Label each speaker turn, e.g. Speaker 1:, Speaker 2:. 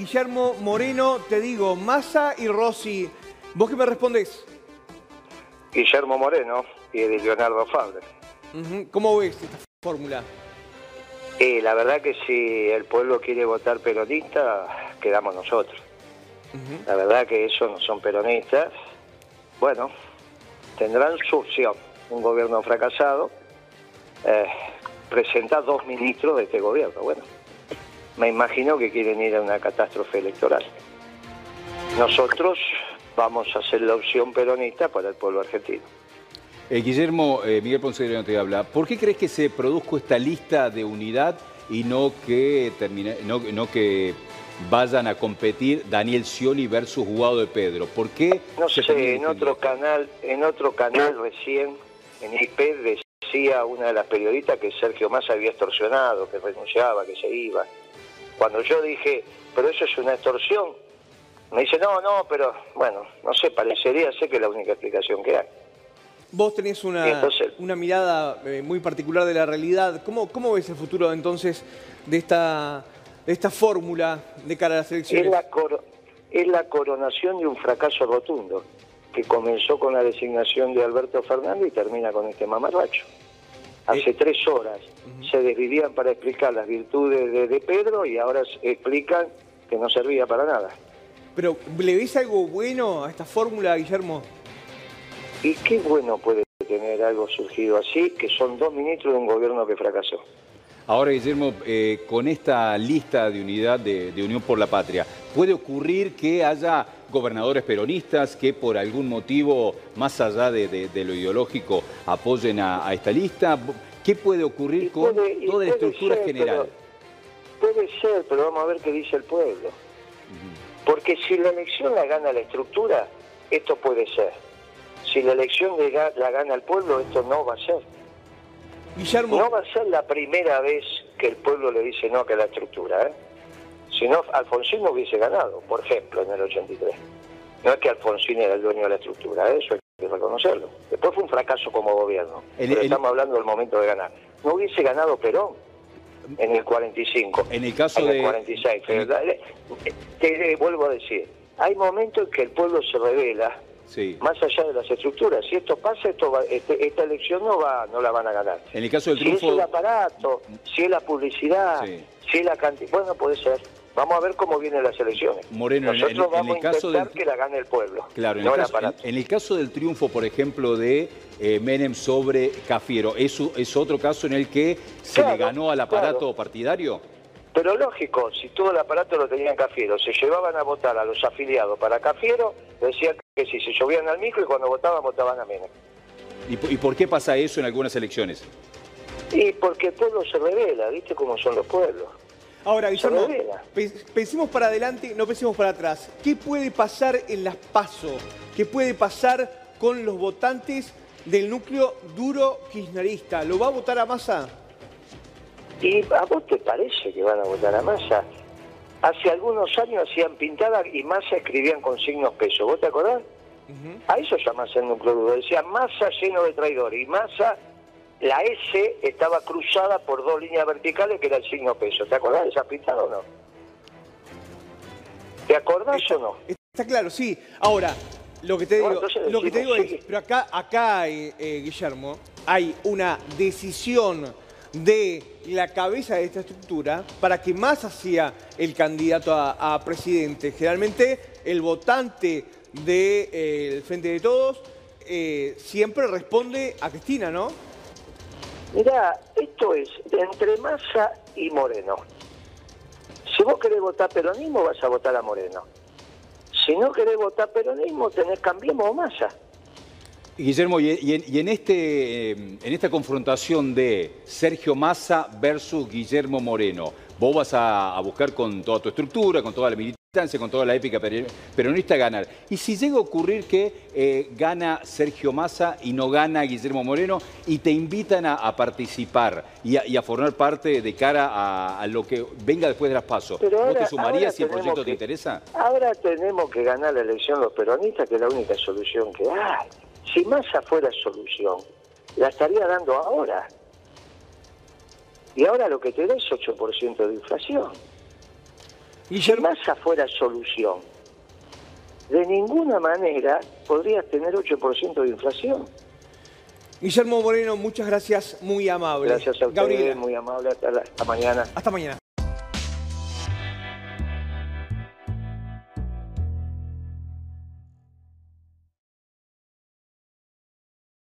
Speaker 1: Guillermo Moreno, te digo, Massa y Rossi. ¿Vos qué me respondés?
Speaker 2: Guillermo Moreno y de Leonardo Fabre.
Speaker 1: ¿Cómo ves esta fórmula?
Speaker 2: Y la verdad que si el pueblo quiere votar peronista, quedamos nosotros. La verdad que esos no son peronistas. Bueno, tendrán su opción. Un gobierno fracasado eh, presenta dos ministros de este gobierno. Bueno, me imagino que quieren ir a una catástrofe electoral. Nosotros vamos a hacer la opción peronista para el pueblo argentino.
Speaker 3: Eh, Guillermo, eh, Miguel Ponce de León te habla. ¿Por qué crees que se produjo esta lista de unidad y no que, termine- no, no que vayan a competir Daniel Scioli versus Guado de Pedro? ¿Por qué?
Speaker 2: No sé, en otro canal, en otro canal recién, en IP decía una de las periodistas que Sergio Massa había extorsionado, que renunciaba, que se iba. Cuando yo dije, pero eso es una extorsión, me dice, no, no, pero bueno, no sé, parecería ser que es la única explicación que hay.
Speaker 1: Vos tenés una,
Speaker 2: entonces-
Speaker 1: una mirada eh, muy particular de la realidad. ¿Cómo, cómo ves el futuro entonces de esta, de esta fórmula de cara a las
Speaker 2: Es
Speaker 1: elecciones?
Speaker 2: la, coro- es la coronación de un fracaso rotundo, que comenzó con la designación de Alberto Fernández y termina con este mamarracho. Hace
Speaker 1: Eh,
Speaker 2: tres horas se desvivían para explicar las virtudes de, de Pedro y ahora explican que no servía para nada.
Speaker 1: Pero, ¿le ves algo bueno a esta fórmula, Guillermo?
Speaker 2: ¿Y qué bueno puede tener algo surgido así, que son dos ministros de un gobierno que fracasó?
Speaker 3: Ahora, Guillermo, eh, con esta lista de unidad de, de Unión por la Patria, ¿puede ocurrir que haya gobernadores peronistas que por algún motivo, más allá de, de- de lo ideológico, apoyen a, a esta lista? ¿Qué puede ocurrir con toda la estructura
Speaker 2: ser,
Speaker 3: general?
Speaker 2: pero- puede ser, pero vamos a ver qué dice el pueblo. Porque si la elección la gana la estructura, esto puede ser. Si la elección la gana el pueblo, esto no va a ser.
Speaker 1: Guillermo,
Speaker 2: No va a ser la primera vez que el pueblo le dice no a que la estructura. ¿eh? Si no, Alfonsín no hubiese ganado, por ejemplo, en el 83. No es que Alfonsín era el dueño de la estructura, ¿eh? eso hay que reconocerlo. Después fue un fracaso como gobierno,
Speaker 3: El-
Speaker 2: pero
Speaker 3: el-
Speaker 2: estamos hablando del momento de ganar. No hubiese ganado Perón en el 45,
Speaker 3: En el caso
Speaker 2: en el
Speaker 3: de-
Speaker 2: 46.
Speaker 3: en el-
Speaker 2: Pero, eh, te vuelvo a decir, hay momentos en que el pueblo se revela
Speaker 3: Sí.
Speaker 2: más allá de las estructuras. Si esto pasa, esto va- este- esta elección no va, no la van a ganar.
Speaker 3: En el caso del
Speaker 2: Si es el aparato, si es la publicidad,
Speaker 3: Sí.
Speaker 2: si es la cantidad, bueno, puede ser. Vamos a ver cómo vienen las elecciones.
Speaker 3: Moreno, en el-
Speaker 2: Nosotros
Speaker 3: en el- en
Speaker 2: vamos
Speaker 3: el
Speaker 2: a
Speaker 3: caso
Speaker 2: intentar
Speaker 3: del-
Speaker 2: que la gane el pueblo,
Speaker 3: claro, en,
Speaker 2: no
Speaker 3: el
Speaker 2: el
Speaker 3: caso, en- en el del triunfo, por ejemplo, de eh, Menem sobre Cafiero, ¿es, es otro caso en el que se le ganó al aparato
Speaker 2: claro.
Speaker 3: partidario?
Speaker 2: Pero lógico, si todo el aparato lo tenían Cafiero, se llevaban a votar a los afiliados para Cafiero, decían que si se llovían al micro y cuando votaban, votaban a Menem.
Speaker 3: ¿Y, po- y por qué pasa eso en algunas elecciones?
Speaker 2: Y porque el pueblo se revela, ¿viste cómo son los pueblos?
Speaker 1: ahora, Guillermo, pensemos para adelante, no pensemos para atrás. ¿Qué puede pasar en las PASO? ¿Qué puede pasar con los votantes del núcleo duro kirchnerista? ¿Lo va a votar a Massa?
Speaker 2: ¿Y a vos te parece que van a votar a Massa? Hace algunos años hacían pintadas y Massa escribían con signos pesos. ¿Vos te acordás? A eso llamás el núcleo duro. Decía Massa lleno de traidores. Y Massa, la S estaba cruzada por dos líneas verticales que era el signo peso. ¿Te acordás de esa pintada o no? ¿Te acordás o no?
Speaker 1: Está claro, sí. Ahora, lo que te digo,
Speaker 2: Bueno,
Speaker 1: lo que te digo es,
Speaker 2: sí.
Speaker 1: pero acá, acá eh, eh, Guillermo, hay una decisión de la cabeza de esta estructura para que Massa sea el candidato a, presidente. Generalmente el votante del Frente de Todos eh, siempre responde a Cristina, ¿no?
Speaker 2: Mirá, esto es entre Massa y Moreno. Si vos querés votar peronismo, vas a votar a Moreno. Si no querés votar peronismo, tenés Cambiemos o Massa.
Speaker 3: Guillermo, y, en, y en este, eh, en esta confrontación de Sergio Massa versus Guillermo Moreno, vos vas a, a buscar con toda tu estructura, con toda la militancia, con toda la épica peronista ganar. Y si llega a ocurrir que eh, gana Sergio Massa y no gana Guillermo Moreno y te invitan a, a participar y a, y a formar parte de cara a, lo que venga después de las pasos,
Speaker 2: Pero
Speaker 3: ¿vos
Speaker 2: ahora-
Speaker 3: te sumarías si el proyecto te
Speaker 2: que-
Speaker 3: interesa?
Speaker 2: Ahora tenemos que ganar la elección los peronistas, que es la única solución que hay. Si Massa fuera solución, la estaría dando ahora. Y ahora lo que te da es 8% de inflación. Si Massa fuera solución, de ninguna manera podrías tener 8% de inflación.
Speaker 1: Guillermo Moreno, muchas gracias, muy amable.
Speaker 2: Gracias a ustedes, muy amable, hasta, hasta mañana.
Speaker 1: Hasta mañana.